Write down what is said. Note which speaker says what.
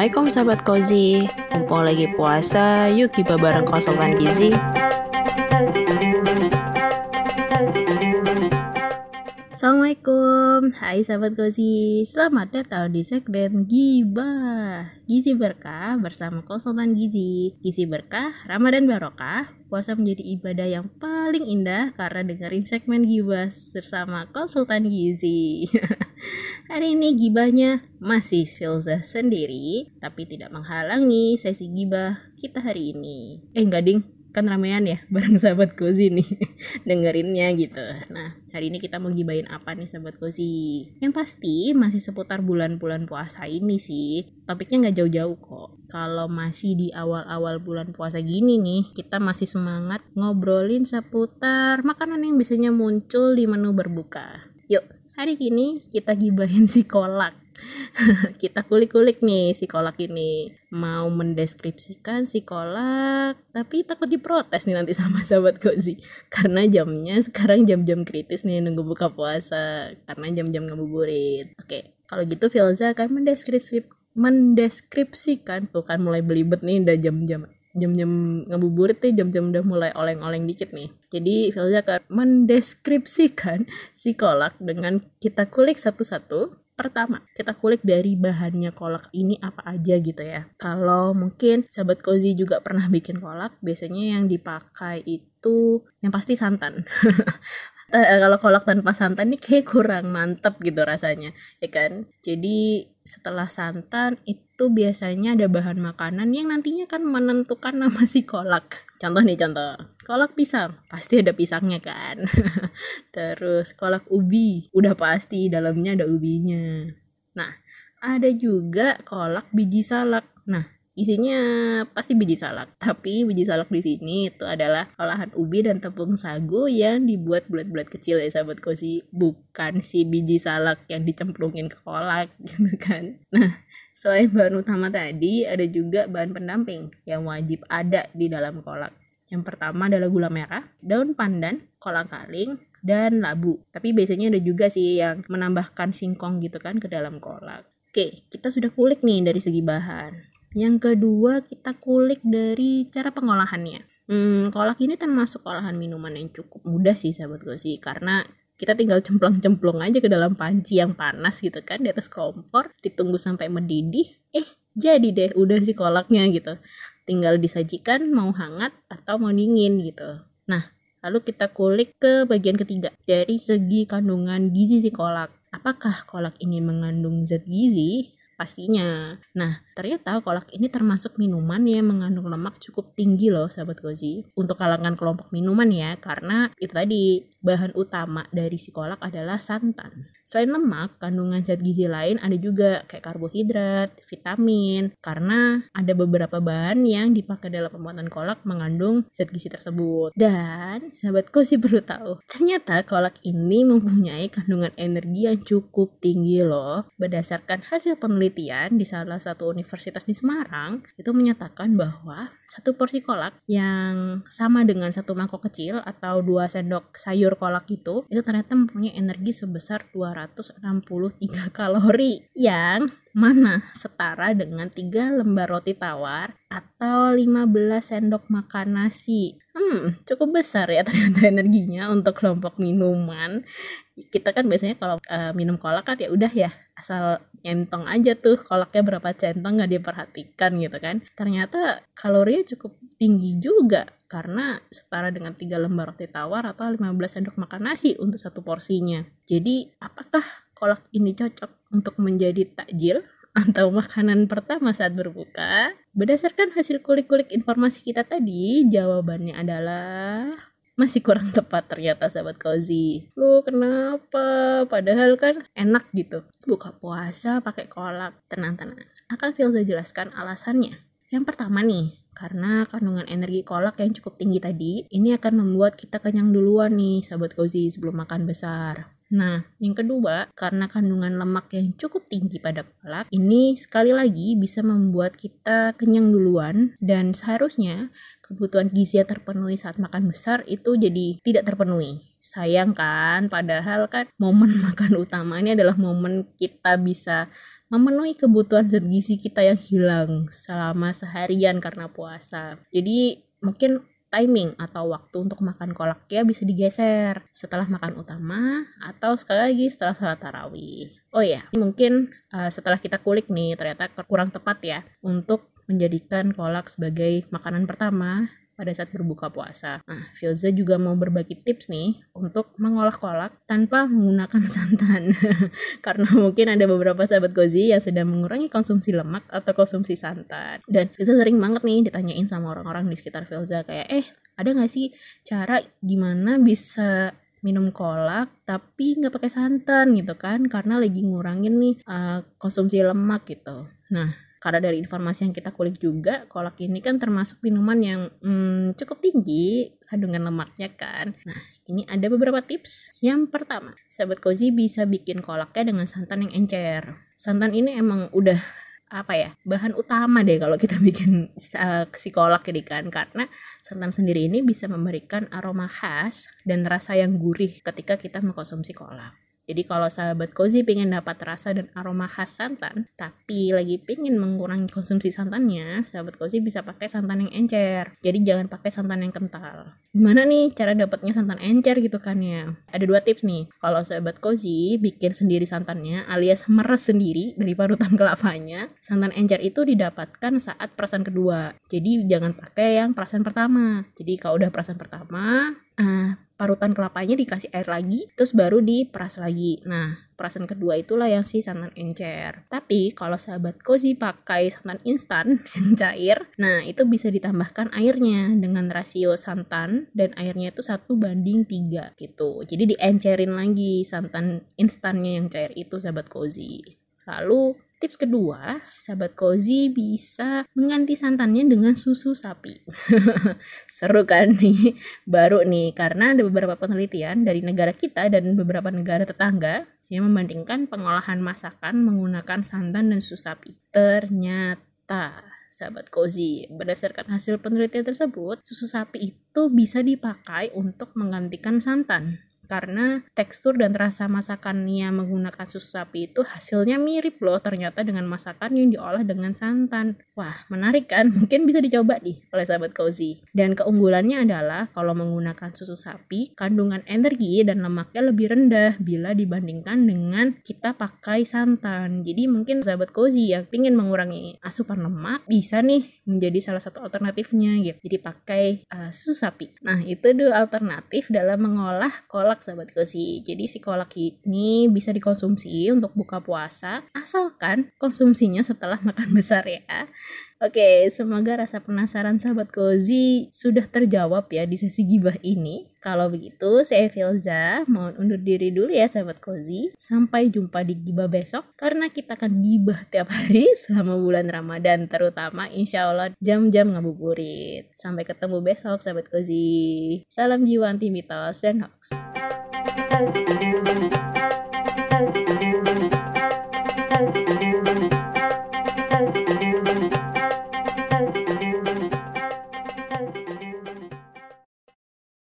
Speaker 1: Assalamualaikum sahabat Kozi Mumpung lagi puasa, yuk kita bareng konsultan gizi Assalamualaikum, hai sahabat Gozi. Selamat datang di segmen Gibah. Gizi Berkah bersama konsultan Gizi. Gizi Berkah, Ramadan Barokah Puasa menjadi ibadah yang paling indah Karena dengerin segmen Gibah bersama konsultan Gizi. Hari ini gibahnya masih Filza sendiri Tapi tidak menghalangi sesi gibah kita hari ini. Eh enggak ding, kan ramean ya bareng sahabat Kozi nih dengerinnya gitu. Nah hari ini kita mau gibain apa nih sahabat Kozi? Yang pasti masih seputar bulan-bulan puasa ini sih. Topiknya nggak jauh-jauh kok. Kalau masih di awal-awal bulan puasa gini nih, kita masih semangat ngobrolin seputar makanan yang biasanya muncul di menu berbuka. Yuk, hari ini kita gibahin si kolak. kita kulik-kulik nih si kolak ini. Mau mendeskripsikan si kolak tapi takut diprotes nih nanti sama sahabat Gozi. Karena jamnya sekarang jam-jam kritis nih nunggu buka puasa. Karena jam-jam ngabuburit. Oke kalau gitu Filza akan mendeskripsi mendeskripsikan. Tuh kan mulai belibet nih udah jam-jam jam-jam ngabuburit nih jam-jam udah mulai oleng-oleng dikit nih. Jadi Filza akan mendeskripsikan si kolak dengan kita kulik satu-satu Pertama, kita kulik dari bahannya kolak ini apa aja gitu ya. Kalau mungkin sahabat Kozi juga pernah bikin kolak, biasanya yang dipakai itu yang pasti santan. uh, kalau kolak tanpa santan ini kayak kurang mantep gitu rasanya, ya kan? Jadi setelah santan itu biasanya ada bahan makanan yang nantinya kan menentukan nama si kolak. Contoh nih contoh, kolak pisang pasti ada pisangnya kan. Terus kolak ubi udah pasti dalamnya ada ubinya. Nah ada juga kolak biji salak. Nah isinya pasti biji salak. Tapi biji salak di sini itu adalah olahan ubi dan tepung sagu yang dibuat bulat-bulat kecil ya sahabat kosi, bukan si biji salak yang dicemplungin ke kolak gitu kan. Nah, selain bahan utama tadi ada juga bahan pendamping yang wajib ada di dalam kolak. Yang pertama adalah gula merah, daun pandan, kolang kaling, dan labu. Tapi biasanya ada juga sih yang menambahkan singkong gitu kan ke dalam kolak. Oke, kita sudah kulik nih dari segi bahan. Yang kedua, kita kulik dari cara pengolahannya. Hmm, kolak ini termasuk olahan minuman yang cukup mudah sih sahabat sih karena kita tinggal cemplung-cemplung aja ke dalam panci yang panas gitu kan di atas kompor, ditunggu sampai mendidih, eh jadi deh udah si kolaknya gitu tinggal disajikan mau hangat atau mau dingin gitu. Nah, lalu kita kulik ke bagian ketiga dari segi kandungan gizi si kolak. Apakah kolak ini mengandung zat gizi? pastinya. Nah, ternyata kolak ini termasuk minuman yang mengandung lemak cukup tinggi loh, sahabat Gozi. Untuk kalangan kelompok minuman ya, karena itu tadi bahan utama dari si kolak adalah santan. Selain lemak, kandungan zat gizi lain ada juga kayak karbohidrat, vitamin, karena ada beberapa bahan yang dipakai dalam pembuatan kolak mengandung zat gizi tersebut. Dan, sahabat Gozi perlu tahu, ternyata kolak ini mempunyai kandungan energi yang cukup tinggi loh, berdasarkan hasil penelitian di salah satu universitas di Semarang itu menyatakan bahwa satu porsi kolak yang sama dengan satu mangkok kecil atau dua sendok sayur kolak itu itu ternyata mempunyai energi sebesar 263 kalori yang mana setara dengan tiga lembar roti tawar atau 15 sendok makan nasi. Hmm, cukup besar ya ternyata energinya untuk kelompok minuman kita kan biasanya kalau uh, minum kolak kan ya udah ya asal nyentong aja tuh kolaknya berapa centong nggak diperhatikan gitu kan ternyata kalorinya cukup tinggi juga karena setara dengan tiga lembar roti tawar atau 15 sendok makan nasi untuk satu porsinya jadi apakah kolak ini cocok untuk menjadi takjil atau makanan pertama saat berbuka? Berdasarkan hasil kulik-kulik informasi kita tadi, jawabannya adalah masih kurang tepat ternyata sahabat cozy. Lu kenapa? Padahal kan enak gitu. Buka puasa pakai kolak. Tenang-tenang. Akan Filza jelaskan alasannya. Yang pertama nih, karena kandungan energi kolak yang cukup tinggi tadi, ini akan membuat kita kenyang duluan nih, sahabat cozy, sebelum makan besar. Nah, yang kedua, karena kandungan lemak yang cukup tinggi pada kolak, ini sekali lagi bisa membuat kita kenyang duluan dan seharusnya kebutuhan gizi yang terpenuhi saat makan besar itu jadi tidak terpenuhi. sayang kan padahal kan momen makan utama ini adalah momen kita bisa memenuhi kebutuhan zat gizi kita yang hilang selama seharian karena puasa jadi mungkin timing atau waktu untuk makan kolak ya bisa digeser setelah makan utama atau sekali lagi setelah salat tarawih. Oh ya, mungkin uh, setelah kita kulik nih ternyata kurang tepat ya untuk menjadikan kolak sebagai makanan pertama pada saat berbuka puasa. Nah, Filza juga mau berbagi tips nih untuk mengolah kolak tanpa menggunakan santan. Karena mungkin ada beberapa sahabat Gozi yang sedang mengurangi konsumsi lemak atau konsumsi santan. Dan Filza sering banget nih ditanyain sama orang-orang di sekitar Filza kayak, eh ada gak sih cara gimana bisa minum kolak tapi nggak pakai santan gitu kan karena lagi ngurangin nih uh, konsumsi lemak gitu. Nah karena dari informasi yang kita kulik juga kolak ini kan termasuk minuman yang hmm, cukup tinggi kandungan lemaknya kan. Nah ini ada beberapa tips. Yang pertama sahabat cozy bisa bikin kolaknya dengan santan yang encer. Santan ini emang udah apa ya bahan utama deh kalau kita bikin uh, si kolak ini kan. Karena santan sendiri ini bisa memberikan aroma khas dan rasa yang gurih ketika kita mengkonsumsi kolak jadi kalau sahabat cozy pengen dapat rasa dan aroma khas santan, tapi lagi pengen mengurangi konsumsi santannya, sahabat cozy bisa pakai santan yang encer. Jadi jangan pakai santan yang kental. Gimana nih cara dapatnya santan encer gitu kan ya? Ada dua tips nih. Kalau sahabat cozy bikin sendiri santannya alias meres sendiri dari parutan kelapanya, santan encer itu didapatkan saat perasan kedua. Jadi jangan pakai yang perasan pertama. Jadi kalau udah perasan pertama, uh, parutan kelapanya dikasih air lagi, terus baru diperas lagi. Nah, perasan kedua itulah yang si santan encer. Tapi kalau sahabat cozy pakai santan instan yang cair, nah itu bisa ditambahkan airnya dengan rasio santan dan airnya itu satu banding tiga gitu. Jadi diencerin lagi santan instannya yang cair itu sahabat cozy. Lalu Tips kedua, sahabat cozy bisa mengganti santannya dengan susu sapi. Seru kan nih? Baru nih, karena ada beberapa penelitian dari negara kita dan beberapa negara tetangga yang membandingkan pengolahan masakan menggunakan santan dan susu sapi. Ternyata sahabat cozy. Berdasarkan hasil penelitian tersebut, susu sapi itu bisa dipakai untuk menggantikan santan karena tekstur dan rasa masakannya menggunakan susu sapi itu hasilnya mirip loh ternyata dengan masakan yang diolah dengan santan. Wah, menarik kan? Mungkin bisa dicoba nih oleh sahabat cozy. Dan keunggulannya adalah kalau menggunakan susu sapi, kandungan energi dan lemaknya lebih rendah bila dibandingkan dengan kita pakai santan. Jadi mungkin sahabat cozy yang ingin mengurangi asupan lemak bisa nih menjadi salah satu alternatifnya gitu. Jadi pakai uh, susu sapi. Nah, itu dua alternatif dalam mengolah kolak kolak sahabat kosi. Jadi si kolak ini bisa dikonsumsi untuk buka puasa asalkan konsumsinya setelah makan besar ya. Oke, semoga rasa penasaran sahabat Kozi sudah terjawab ya di sesi gibah ini. Kalau begitu, saya Filza mohon undur diri dulu ya sahabat Kozi. Sampai jumpa di gibah besok karena kita akan gibah tiap hari selama bulan Ramadan terutama insya Allah jam-jam ngabuburit. Sampai ketemu besok sahabat Kozi. Salam jiwa anti mitos dan hoax. Bye.